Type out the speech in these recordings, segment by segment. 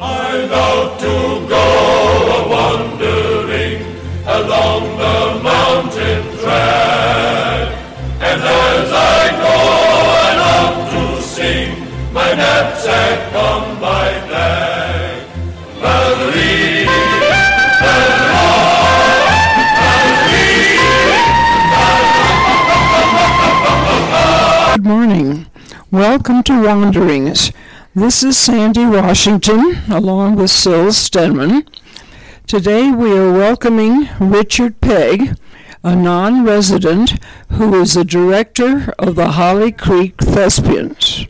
I love to go a wandering along the mountain track. And as I go, I love to sing my knapsack on my back. Good morning. Welcome to Wanderings. This is Sandy Washington along with Syl Stenman. Today we are welcoming Richard Pegg, a non resident who is a director of the Holly Creek Thespians.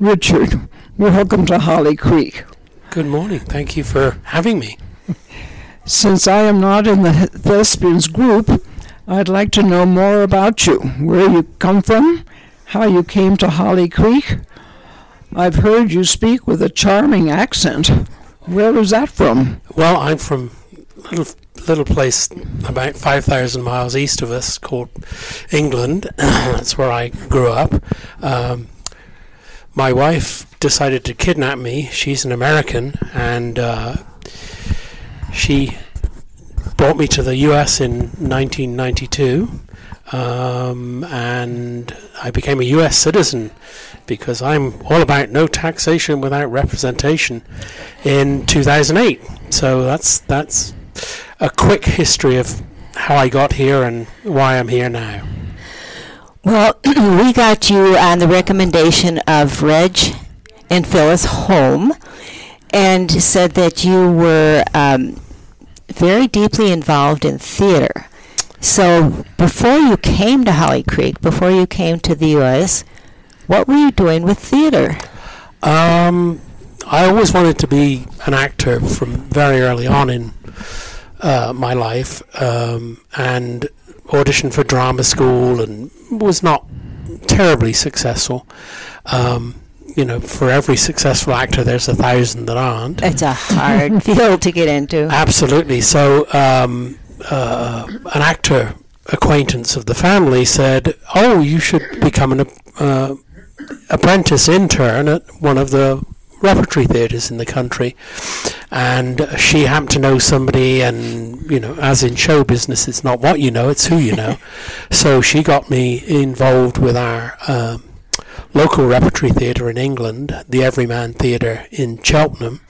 Richard, welcome to Holly Creek. Good morning. Thank you for having me. Since I am not in the Thespians group, I'd like to know more about you, where you come from, how you came to Holly Creek. I've heard you speak with a charming accent. Where is that from? Well, I'm from a little little place about 5,000 miles east of us called England. That's where I grew up. Um, my wife decided to kidnap me. She's an American, and uh, she brought me to the U.S. in 1992, um, and I became a U.S. citizen because I'm all about no taxation without representation in 2008. So that's that's a quick history of how I got here and why I'm here now. Well, we got you on the recommendation of Reg and Phyllis Holm and said that you were um, very deeply involved in theater. So before you came to Holly Creek, before you came to the U.S., what were you doing with theater? Um, I always wanted to be an actor from very early on in uh, my life, um, and auditioned for drama school and was not terribly successful. Um, you know, for every successful actor, there's a thousand that aren't. It's a hard field to get into. Absolutely. So, um, uh, an actor acquaintance of the family said, "Oh, you should become an uh, apprentice intern at one of the repertory theatres in the country." And she happened to know somebody, and you know, as in show business, it's not what you know, it's who you know. so she got me involved with our. Um, local repertory theatre in England, the Everyman Theatre in Cheltenham,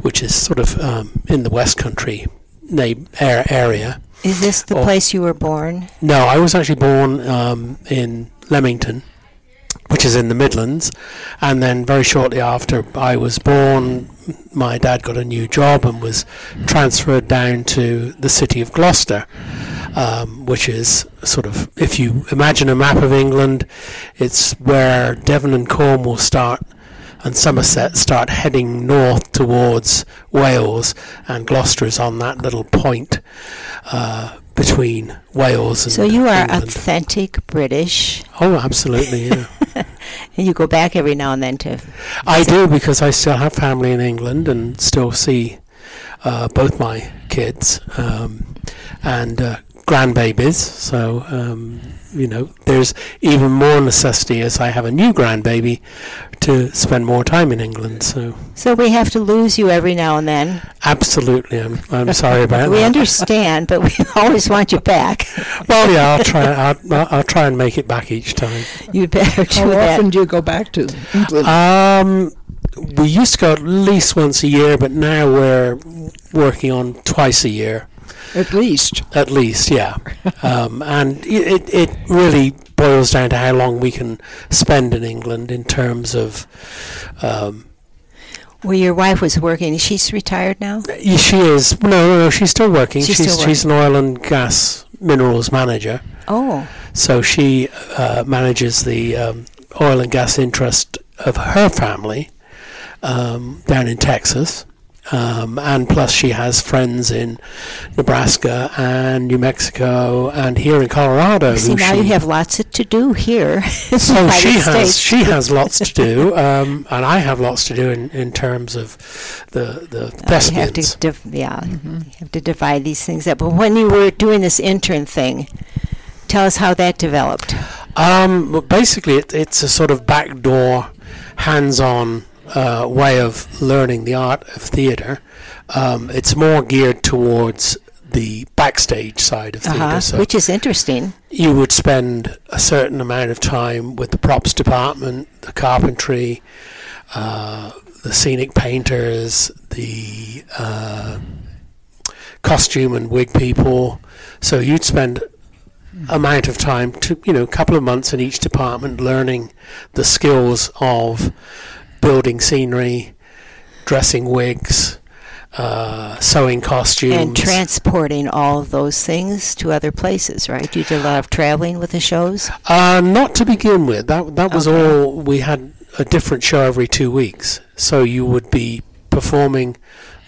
which is sort of um, in the West Country na- ar- area. Is this the Oh. place you were born? No, I was actually born um, in Leamington, which is in the Midlands, and then very shortly after I was born, my dad got a new job and was transferred down to the city of Gloucester, um, which is sort of, if you imagine a map of England, it's where Devon and Cornwall start and Somerset start heading north towards Wales, and Gloucester is on that little point uh, between Wales and So you are England. authentic British, Oh, absolutely, yeah. and you go back every now and then to. I do because I still have family in England and still see uh, both my kids um, and uh, grandbabies. So, um, you know, there's even more necessity as I have a new grandbaby to spend more time in England. So, So we have to lose you every now and then. absolutely, I'm, I'm sorry about we that. We understand, but we always want you back. well, yeah, I'll try. I'll, I'll- I'll try and make it back each time. You better do How that. often do you go back to England? Um, we used to go at least once a year, but now we're working on twice a year, At least. at least. Yeah, um, and it it really boils down to how long we can spend in England in terms of. Um, Well, your wife was working. She's retired now. she is no, no, no. She's still working. She's she's still she's an oil and gas minerals manager. Oh, So she uh, manages the um, oil and gas interest of her family um, down in Texas. Um, and plus, she has friends in Nebraska and New Mexico and here in Colorado. see, now she, you have lots to do here. so United she has States. she has lots to do, um, and I have lots to do in, in terms of the the Uh, you have thespians. to, div- yeah, you have to divide these things up. But when you were doing this intern thing, tell us how that developed. Um, well, basically, it, it's a sort of backdoor, hands-on uh, way of learning the art of theatre. Um, it's more geared towards the backstage side of theatre. Uh-huh. So Which is interesting. you would spend a certain amount of time with the props department, the carpentry, uh, the scenic painters, the uh, costume and wig people. So you'd spend amount of time to you know a couple of months in each department learning the skills of building scenery, dressing wigs, uh, sewing costumes, And transporting all of those things to other places, right? You did a lot of traveling with the shows. Uh, not to begin with. That that was Okay. all. We had a different show every two weeks, so you would be performing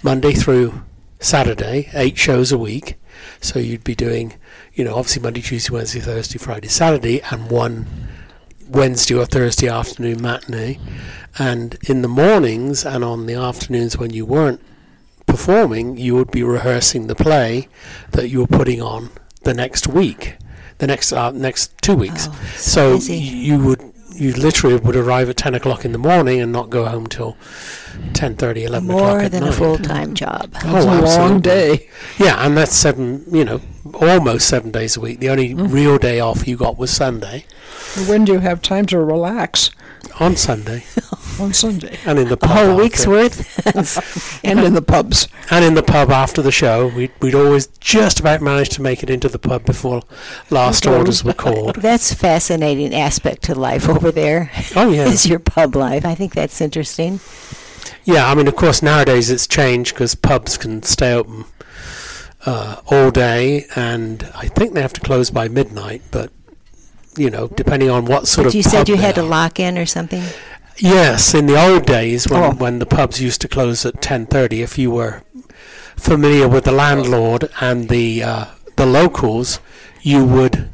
Monday through Saturday, eight shows a week. So you'd be doing, you know, obviously Monday, Tuesday, Wednesday, Thursday, Friday, Saturday, and one Wednesday or Thursday afternoon matinee. And in the mornings and on the afternoons when you weren't performing, you would be rehearsing the play that you were putting on the next week, the next uh, next two weeks. Oh, So busy. you would you literally would arrive at ten o'clock in the morning and not go home till 10.30, 11 o'clock More at than a full time job. It's Oh, a long day. Yeah, and that's seven, you know, almost seven days a week. The only Mm. real day off you got was Sunday. When do you have time to relax? On Sunday On Sunday. and in the A pub whole week's after- worth. And in the pubs. and in the pub after the show. We'd, we'd always just about manage to make it into the pub before last Okay. orders were called. That's a fascinating aspect to life over there. Oh yeah, Is your pub life? I think that's interesting. yeah. I mean, of course, nowadays it's changed because pubs can stay open uh, all day, and I think they have to close by midnight. But you know, depending on what sort But of you said you had to lock in or something. Yes, in the old days when, Oh. when the pubs used to close at ten thirty, if you were familiar with the landlord and the uh, the locals, you would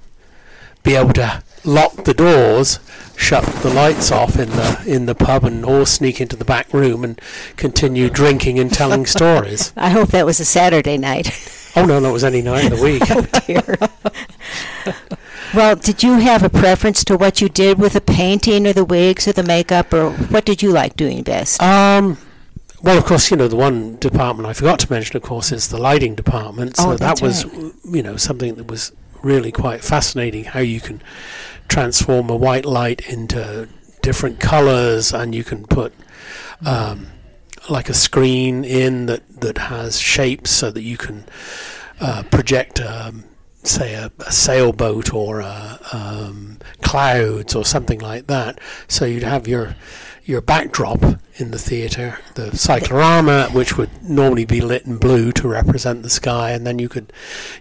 be able to lock the doors, shut the lights off in the in the pub, and all sneak into the back room and continue drinking and telling stories. I hope that was a Saturday night. Oh no, that was any night of the week. oh dear. Well, did you have a preference to what you did with the painting or the wigs or the makeup, or what did you like doing best? Um, well, of course, you know the one department I forgot to mention, of course, is the lighting department. So Oh, that's that was, you know, something that was really quite fascinating. How you can transform a white light into different colours, and you can put um, like a screen in that that has shapes, so that you can uh, project. Um, say a, a sailboat or a, um, clouds or something like that. So you'd have your your backdrop in the theatre, the cyclorama, which would normally be lit in blue to represent the sky, and then you could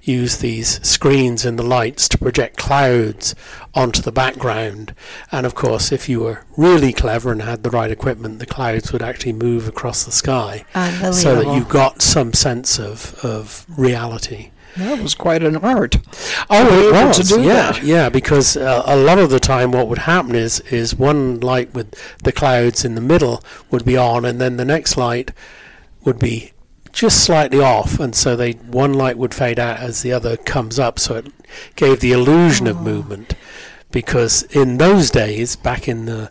use these screens and the lights to project clouds onto the background. And of course, if you were really clever and had the right equipment, the clouds would actually move across the sky so that you got some sense of, of reality. That was quite an art. Oh, it was. to do yeah, that. yeah. Because uh, a lot of the time, what would happen is is one light with the clouds in the middle would be on, and then the next light would be just slightly off, and so they one light would fade out as the other comes up, so it gave the illusion of movement. Because in those days, back in the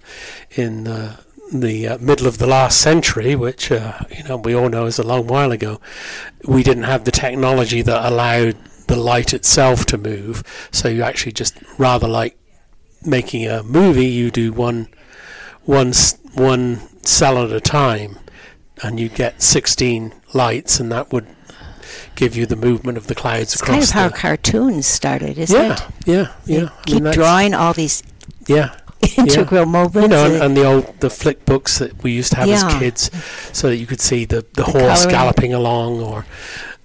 in the the uh, middle of the last century, which uh, you know we all know is a long while ago, we didn't have the technology that allowed the light itself to move. So you actually just rather like making a movie, you do one one one cell at a time, and you get sixteen lights, and that would give you the movement of the clouds it's kind across of how cartoons started, isn't yeah, it? yeah, They yeah. I mean, keep drawing all these Yeah, integral movements. you know, and, and- the old the flick books that we used to have Yeah. as kids, so that you could see the, the, horse colouring. galloping along or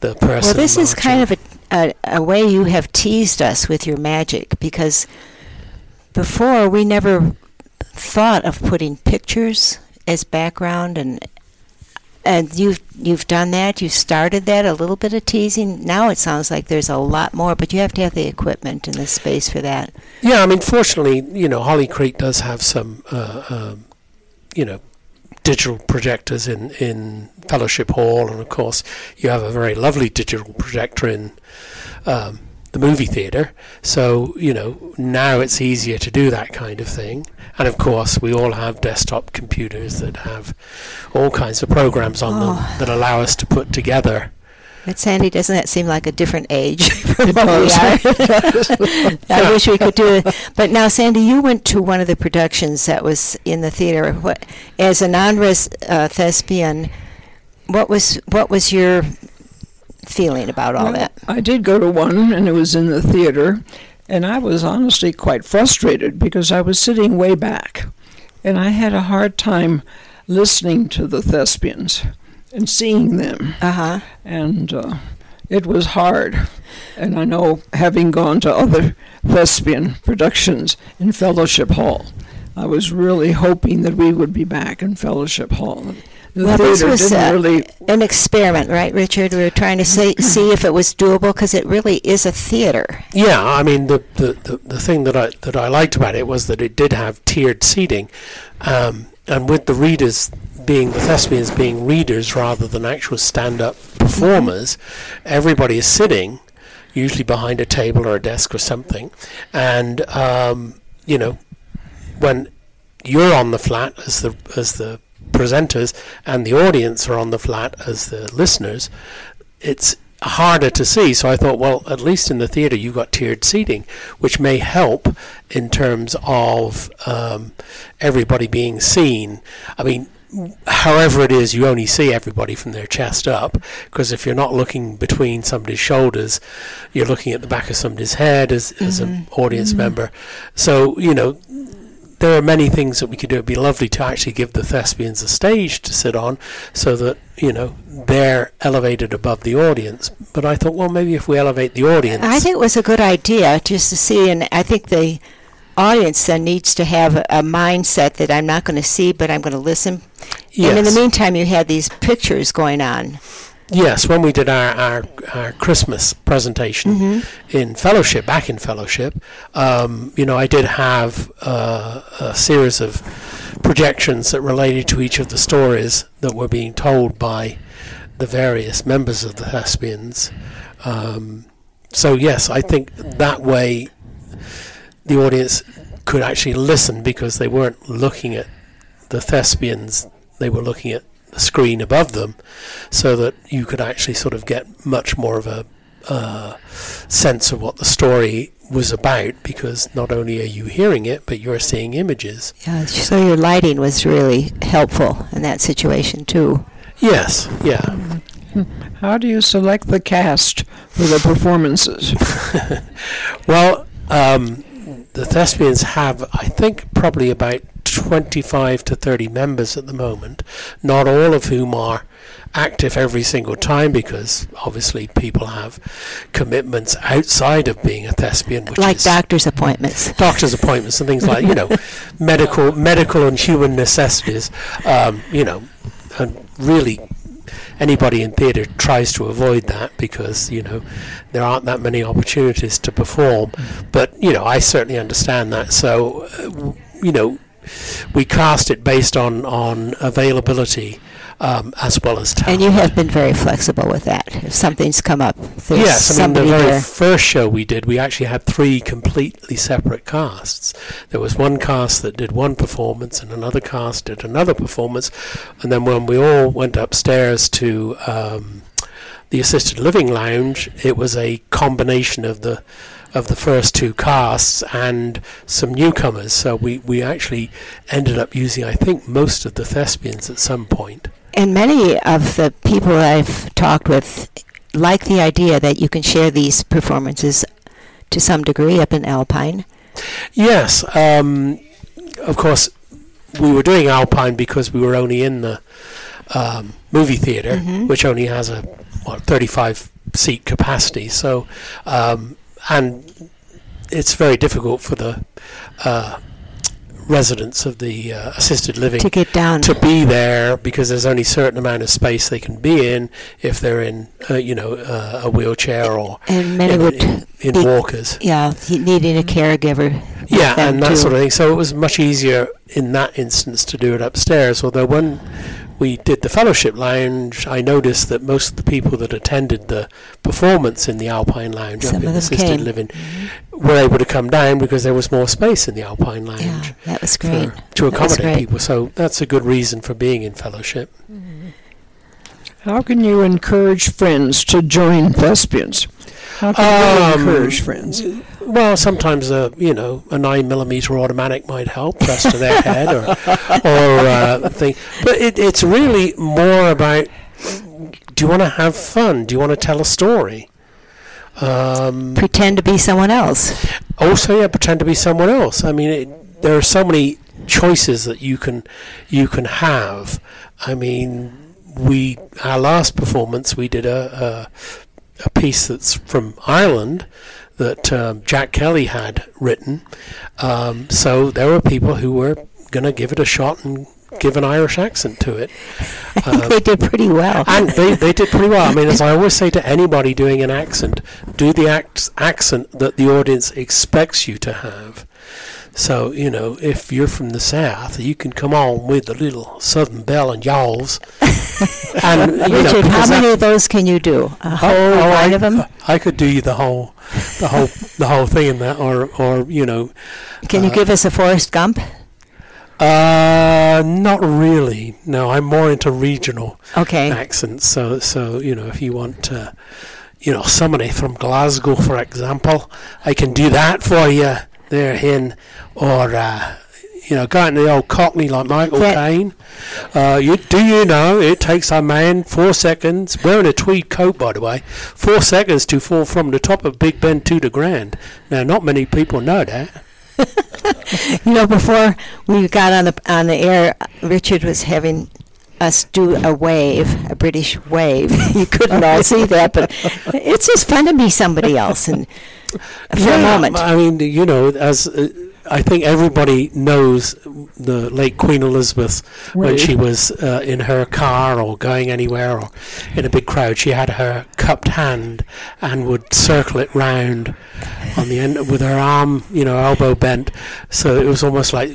the person. well, this is kind of a, a, a way you have teased us with your magic because before we never thought of putting pictures as background and and you've you've done that you've started that a little bit of teasing. Now it sounds like there's a lot more but you have to have the equipment and the space for that. Yeah, I mean, fortunately, you know, Holly Creek does have some, uh, um, you know, digital projectors in, in Fellowship Hall, and of course, you have a very lovely digital projector in um, the movie theater. So, you know, now it's easier to do that kind of thing. And of course, we all have desktop computers that have all kinds of programs on Oh. them that allow us to put together. But Sandy, doesn't that seem like a different age from It what we are? I wish we could do it. But now, Sandy, you went to one of the productions that was in the theater. What, as a non-res uh, thespian, what was what was your feeling about all Well, that? I did go to one, and it was in the theater, and I was honestly quite frustrated because I was sitting way back, and I had a hard time listening to the thespians and seeing them, Uh huh. and uh, it was hard. And I know, having gone to other thespian productions in Fellowship Hall, I was really hoping that we would be back in Fellowship Hall. The Well, this was, didn't uh, really An experiment, right, Richard? We were trying to say, see if it was doable because it really is a theater. Yeah, I mean the, the, the, the thing that I that I liked about it was that it did have tiered seating, um, and with the readers being the thespians being readers rather than actual stand-up performers, everybody is sitting, usually behind a table or a desk or something, and um, you know when you're on the flat as the as the presenters and the audience are on the flat as the listeners, it's harder to see. So I thought, well, at least in the theatre you've got tiered seating, which may help in terms of um, everybody being seen. I mean, however it is, you only see everybody from their chest up, because if you're not looking between somebody's shoulders, you're looking at the back of somebody's head as, as an audience member. So, you know, there are many things that we could do. It'd be lovely to actually give the thespians a stage to sit on so that, you know, they're elevated above the audience. But I thought, well, maybe if we elevate the audience. I think it was a good idea just to see, and I think the audience then needs to have a, a mindset that I'm not going to see, but I'm going to listen. Yes. And in the meantime, you had these pictures going on. Yes, when we did our, our, our Christmas presentation in Fellowship, back in Fellowship, um, you know, I did have uh, a series of projections that related to each of the stories that were being told by the various members of the Thespians. Um, so, yes, I think that way the audience could actually listen because they weren't looking at the Thespians, they were looking at the screen above them so that you could actually sort of get much more of a uh, sense of what the story was about because not only are you hearing it but you're seeing images. Yeah, so your lighting was really helpful in that situation too. Yes, yeah. How do you select the cast for the performances? Well, um, the Thespians have, I think, probably about 25 to 30 members at the moment, not all of whom are active every single time because obviously people have commitments outside of being a thespian, which like doctor's appointments. doctor's appointments and things like you know medical medical and human necessities um, you know and really anybody in theatre tries to avoid that because you know there aren't that many opportunities to perform. But you know I certainly understand that. So uh, w- you know we cast it based on on availability um, as well as talent And you have been very flexible with that. If something's come up, there's Yes, I mean the very there. first show we did, we actually had three completely separate casts. There was one cast that did one performance, and another cast did another performance, and then when we all went upstairs to um, the assisted living lounge, it was a combination of the of the first two casts and some newcomers. So we, we actually ended up using, I think, most of the thespians at some point. And many of the people I've talked with like the idea that you can share these performances to some degree up in Alpine. Yes, um, of course, we were doing Alpine because we were only in the um, movie theater, Mhm. which only has a what 35 seat capacity. So, um, and it's very difficult for the uh, residents of the uh, assisted living to get down. to be there because there's only a certain amount of space they can be in if they're in, uh, you know, uh, a wheelchair or and many in, would, in, in walkers. yeah, needing a caregiver. Yeah, and that too. sort of thing. So it was much easier in that instance to do it upstairs. Although when we did the fellowship lounge, I noticed that most of the people that attended the performance in the Alpine Lounge Some up in assisted came. Mm-hmm. living were able to come down because there was more space in the Alpine Lounge Yeah, that was great. for, to was accommodate great. people. So that's a good reason for being in fellowship. How can you encourage friends to join thespians? How can you Um, encourage friends? Well, sometimes a you know a nine millimeter automatic might help pressed to their head or or uh, thing. But it, it's really more about do you want to have fun? Do you want to tell a story? Um, Pretend to be someone else. also, yeah, pretend to be someone else. I mean, it, there are so many choices that you can you can have. I mean, we our last performance we did a a, a piece that's from Ireland that um, Jack Kelly had written. Um, so there were people who were going to give it a shot and give an Irish accent to it. I think they did pretty well. And they, they did pretty well. I mean, as I always say to anybody doing an accent, do the act, accent that the audience expects you to have. So, you know, if you're from the South, you can come on with the little Southern belle and yaws. and, you know, Richard, how many of those can you do? A whole Oh, oh, line I, of them? I could do you the whole, the whole, the whole thing in that, or, or you know, Can you uh, give us a Forrest Gump? uh, not really. No, I'm more into regional Okay. accents. So, so you know, if you want, uh, you know, somebody from Glasgow, for example, I can do that for you there, hen or uh, you know, going into the old Cockney like Michael Yeah. Caine. Uh, you, do you know it takes a man four seconds, wearing a tweed coat, by the way, four seconds to fall from the top of Big Ben to the ground. Now, not many people know that. You know, before we got on the on the air, Richard was having us do a wave, a British wave. you couldn't all see that, but it's just fun to be somebody else and for a moment. I mean, you know, as uh, I think everybody knows the late Queen Elizabeth when she was uh, in her car or going anywhere or in a big crowd, she had her cupped hand and would circle it round on the end with her arm, you know, elbow bent. So it was almost like,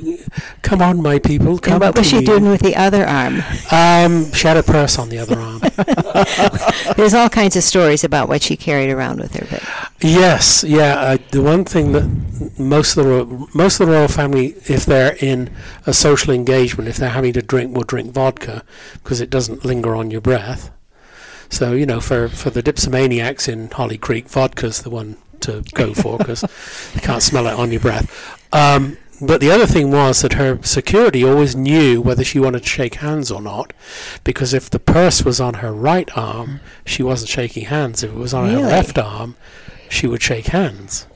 "Come on, my people, come And what was she me." doing with the other arm? Um, she had a purse on the other arm. There's all kinds of stories about what she carried around with her. But Yes, yeah. Uh, the one thing that most of the most of the royal family, if they're in a social engagement, if they're having to drink, will drink vodka because it doesn't linger on your breath. So you know, for for the dipsomaniacs in Holly Creek, vodka's the one to go for because you can't smell it on your breath. Um, but the other thing was that her security always knew whether she wanted to shake hands or not, because if the purse was on her right arm, she wasn't shaking hands. If it was on her left arm, she would shake hands.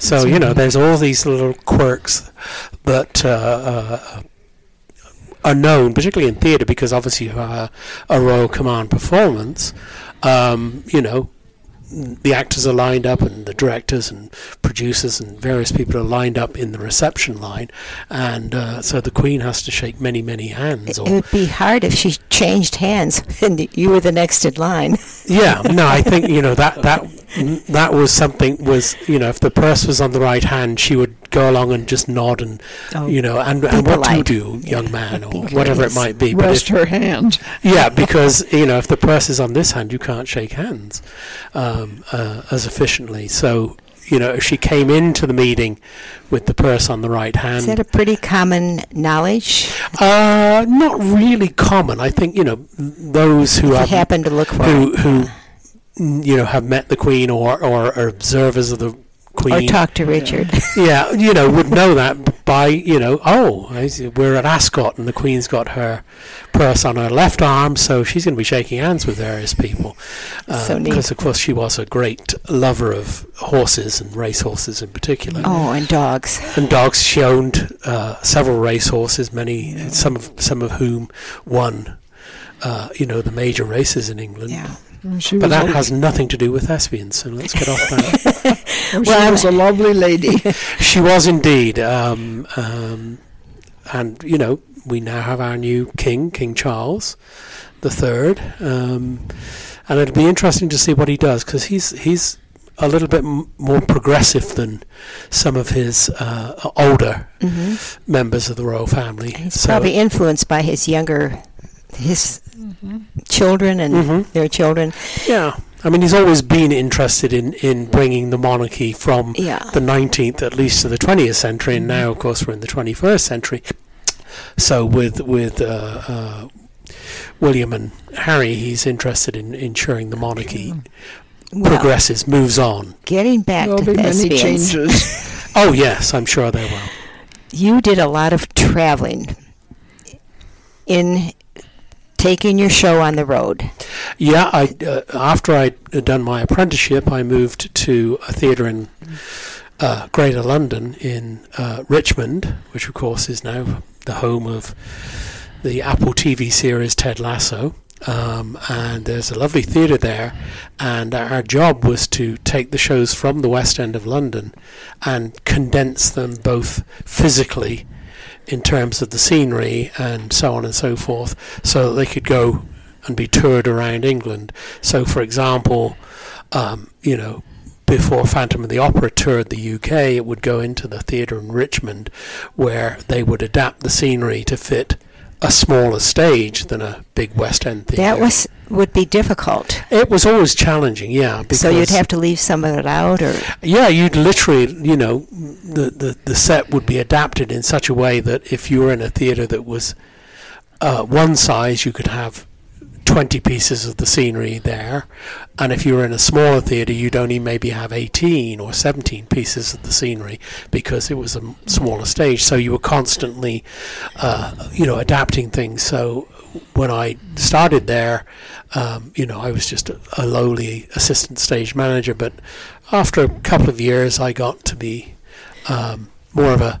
So you know, there's all these little quirks that uh, uh, are known, particularly in theatre, because obviously you have a, a royal command performance. Um, you know, the actors are lined up, and the directors and producers and various people are lined up in the reception line, and uh, so the Queen has to shake many, many hands. it would be hard if she changed hands and you were the next in line. yeah, no, I think you know that that that was something was you know if the purse was on the right hand, she would go along and just nod and Oh, you know and, and what do you polite. do, Yeah, young man, or whatever it might be. But Rest if, her hand. yeah, because you know if the purse is on this hand, you can't shake hands um, uh, as efficiently. So you know if she came into the meeting with the purse on the right hand. Is that a pretty common knowledge? uh, not really common. I think you know those who have happen to look for who it. who you know have met the Queen or or are observers of the or talk to Richard. yeah, you know, would know that by, you know, oh, we're at Ascot and the Queen's got her purse on her left arm, so she's going to be shaking hands with various people. So neat. Because, of course, she was a great lover of horses and racehorses in particular. oh, and dogs. And dogs, she owned uh, several racehorses, many, some of, some of whom won, uh, you know, the major races in England. Yeah. She But that a, has nothing to do with thespians, so let's get off that. she well, was a lovely lady. She was indeed. Um, um, and, you know, we now have our new king, King Charles the Third. Um, and it'll be interesting to see what he does because he's, he's a little bit m- more progressive than some of his uh, older hmm members of the royal family. He's So- probably influenced by his younger his children and Mhm. their children. Yeah. I mean, he's always been interested in, in bringing the monarchy from Yeah. the 19th at least to the 20th century, and now, of course, we're in the 21st century. So, with with uh, uh, William and Harry, he's interested in ensuring the monarchy Well, progresses, moves on. getting back There'll to be many thespians, changes. Oh, yes, I'm sure there will. you did a lot of traveling in taking your show on the road. Yeah, I uh, after I'd done my apprenticeship, I moved to a theatre in uh, Greater London in uh, Richmond, which of course is now the home of the Apple TV series Ted Lasso. Um, and there's a lovely theatre there, and our job was to take the shows from the West End of London and condense them both physically in terms of the scenery and so on and so forth, so that they could go and be toured around England. So, for example, um, you know, before Phantom of the Opera toured the UK, it would go into the theatre in Richmond, where they would adapt the scenery to fit a smaller stage than a big West End theatre. That was would be difficult. It was always challenging, yeah. Because So you'd have to leave some of it out, or yeah, you'd literally, you know, the, the, the set would be adapted in such a way that if you were in a theatre that was uh, one size, you could have 20 pieces of the scenery there. And if you were in a smaller theatre, you'd only maybe have 18 or 17 pieces of the scenery because it was a smaller stage. So you were constantly, uh, you know, adapting things. So when I started there, um, you know, I was just a, a lowly assistant stage manager. But after a couple of years, I got to be um, more of a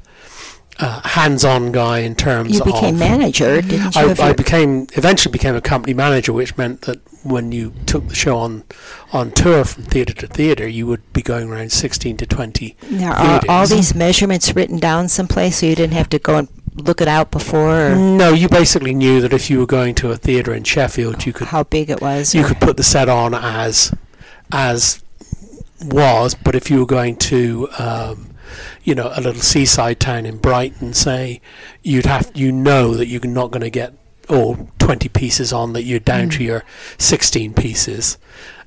uh, hands-on guy in terms you became of manager, didn't you? I, I became eventually became a company manager, which meant that when you took the show on on tour from theatre to theatre, you would be going around sixteen to twenty. now, are all these measurements written down someplace, so you didn't have to go and look it out before, or No, you basically knew that if you were going to a theatre in Sheffield, you could how big it was. you could put the set on as as was, but if you were going to um, you know a little seaside town in Brighton, say, you'd have you know that you're not going to get all 20 pieces on that you're down to your 16 pieces.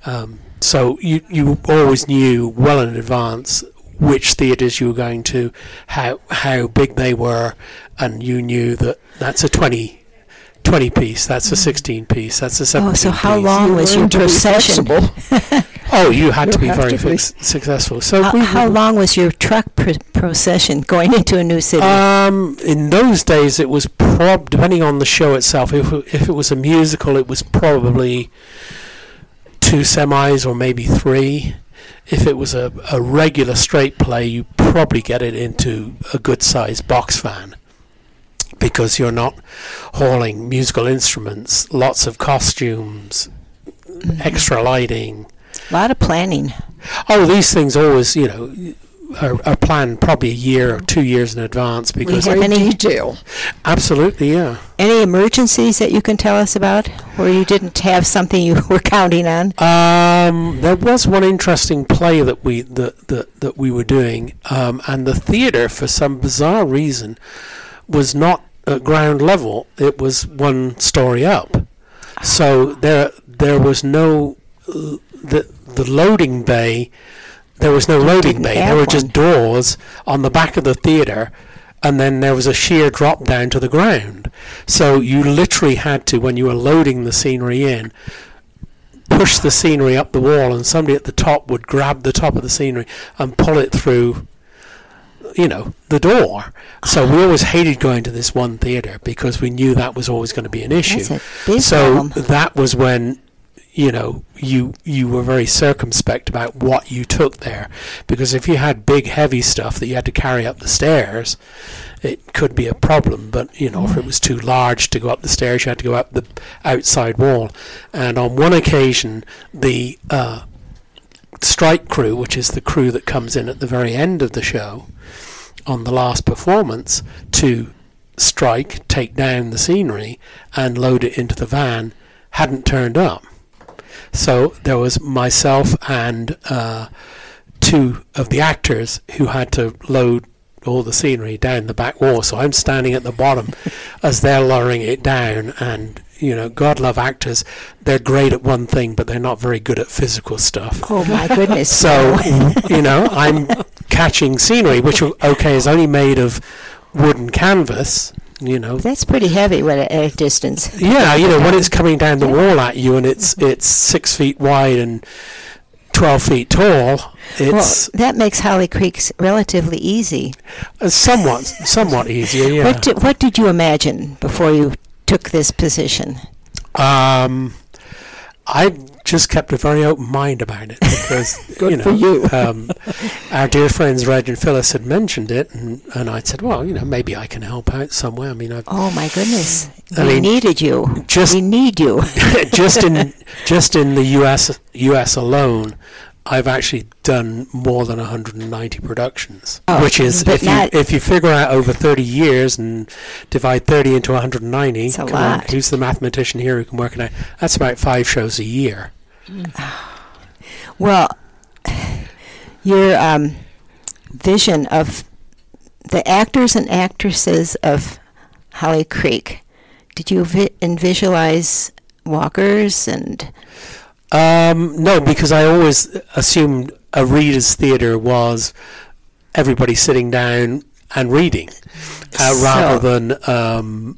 Um, so you you always knew well in advance which theatres you were going to, how how big they were, and you knew that that's a 20 20 piece, that's a 16 piece, that's a 17 Oh, so how piece. long You was your learn to be procession? Oh, you had to be very to be. successful. So How, we how long was your truck pr- procession going into a new city? Um, in those days, it was prob depending on the show itself. If it- if it was a musical, it was probably two semis or maybe three. If it was a, a regular straight play, you probably get it into a good sized box van because you're not hauling musical instruments, lots of costumes, extra lighting. A lot of planning. Oh, these things always, you know, are, are planned probably a year or two years in advance because have Great any- detail. absolutely, yeah. Any emergencies that you can tell us about where you didn't have something you were counting on? Um, there was one interesting play that we that that, that we were doing, um, and the theatre, for some bizarre reason, was not at ground level. It was one story up. So there there was no the the loading bay. There was no loading bay. There were just doors on the back of the theatre, and then there was a sheer drop down to the ground. So you literally had to, when you were loading the scenery in, push the scenery up the wall, and somebody at the top would grab the top of the scenery and pull it through, you know, the door. So we always hated going to this one theatre because we knew that was always going to be an issue. That's a big so problem. that was when you know you you were very circumspect about what you took there. Because if you had big heavy stuff that you had to carry up the stairs it could be a problem. But you know if it was too large to go up the stairs you had to go up the outside wall. And on one occasion the uh, strike crew which is the crew that comes in at the very end of the show on the last performance to strike, take down the scenery, and load it into the van hadn't turned up. So there was myself and uh, two of the actors who had to load all the scenery down the back wall. So I'm standing at the bottom as they're lowering it down, and you know, God love actors. They're great at one thing, but they're not very good at physical stuff. Oh my goodness! So, you know, I'm catching scenery, which okay is only made of wooden canvas. You know, that's pretty heavy when at a distance. Yeah, you know, when it's coming down the wall at you and it's it's six feet wide and twelve feet tall, it's well, that makes Holly Creek's relatively easy. Uh, somewhat, somewhat easier. Yeah. What did, what did you imagine before you took this position? Um, I just kept a very open mind about it because you know, for you. um, our dear friends Reg and Phyllis had mentioned it, and, and I said, well, you know, maybe I can help out somewhere. I mean, I've, oh my goodness, I we mean, needed you. just- we need you. just in just in the U.S. U.S. alone, I've actually done more than 190 productions, Oh, which is if you if you figure out over 30 years and divide 30 into 190. It's a come on, lot. who's the mathematician here who can work it out? That's about five shows a year. Well, your um, vision of the actors and actresses of Holly Creek, did you vi- and visualize walkers and Um, no, because I always assumed a reader's theatre was everybody sitting down and reading, uh, rather So- than um,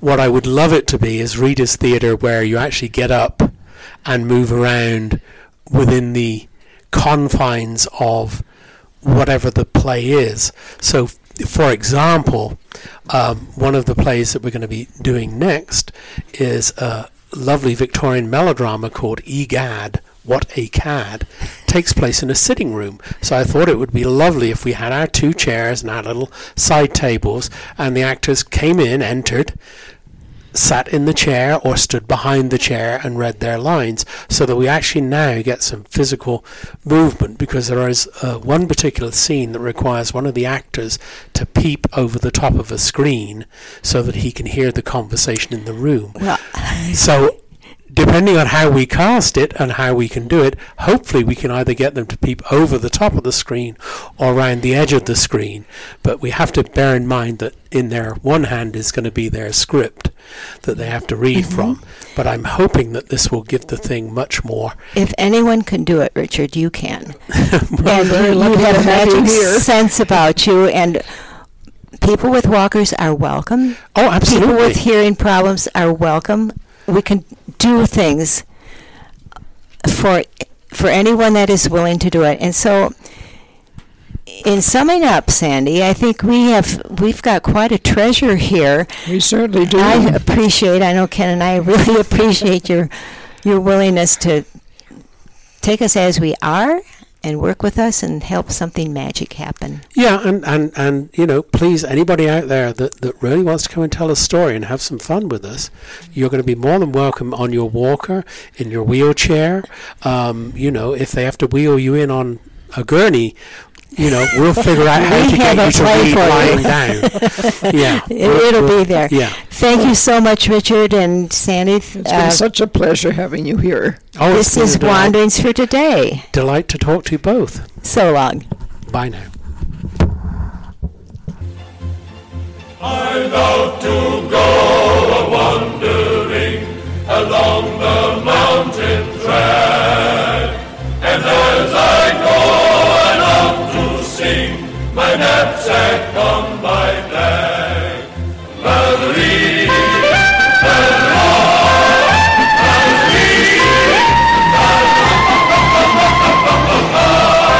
what I would love it to be is reader's theatre where you actually get up and move around within the confines of whatever the play is. So, for example, um, one of the plays that we're going to be doing next is a lovely Victorian melodrama called Egad. What a Cad takes place in a sitting room. So I thought it would be lovely if we had our two chairs and our little side tables, and the actors came in, entered, sat in the chair or stood behind the chair and read their lines so that we actually now get some physical movement because there is uh, one particular scene that requires one of the actors to peep over the top of a screen so that he can hear the conversation in the room. well, So, depending on how we cast it and how we can do it, hopefully we can either get them to peep over the top of the screen or around the edge of the screen. But we have to bear in mind that in their one hand is going to be their script that they have to read mm-hmm. from. But I'm hoping that this will give the thing much more. if anyone can do it, Richard, you can. And you, you have a magic sense about you, and people with walkers are welcome. Oh, absolutely. People with hearing problems are welcome. We can do things for for anyone that is willing to do it. And so in summing up, Sandy, I think we have we've got quite a treasure here. We certainly do. I appreciate I know Ken and I really appreciate your your willingness to take us as we are and work with us and help something magic happen. Yeah, and, and, and you know, please, anybody out there that, that really wants to come and tell a story and have some fun with us, you're going to be more than welcome on your walker, in your wheelchair. Um, you know, if they have to wheel you in on a gurney, you know, we'll figure out how to get a you to play read for you. lying down. yeah, It, we'll- it'll we'll- be there. Yeah. Thank you so much, Richard and Sandy. It's been Uh, such a pleasure having you here. Oh, it's this been is a delight- Wanderings for today. Delight to talk to you both. So long. Bye now. I love to go a wandering along the mountain track. And as I go, I love to sing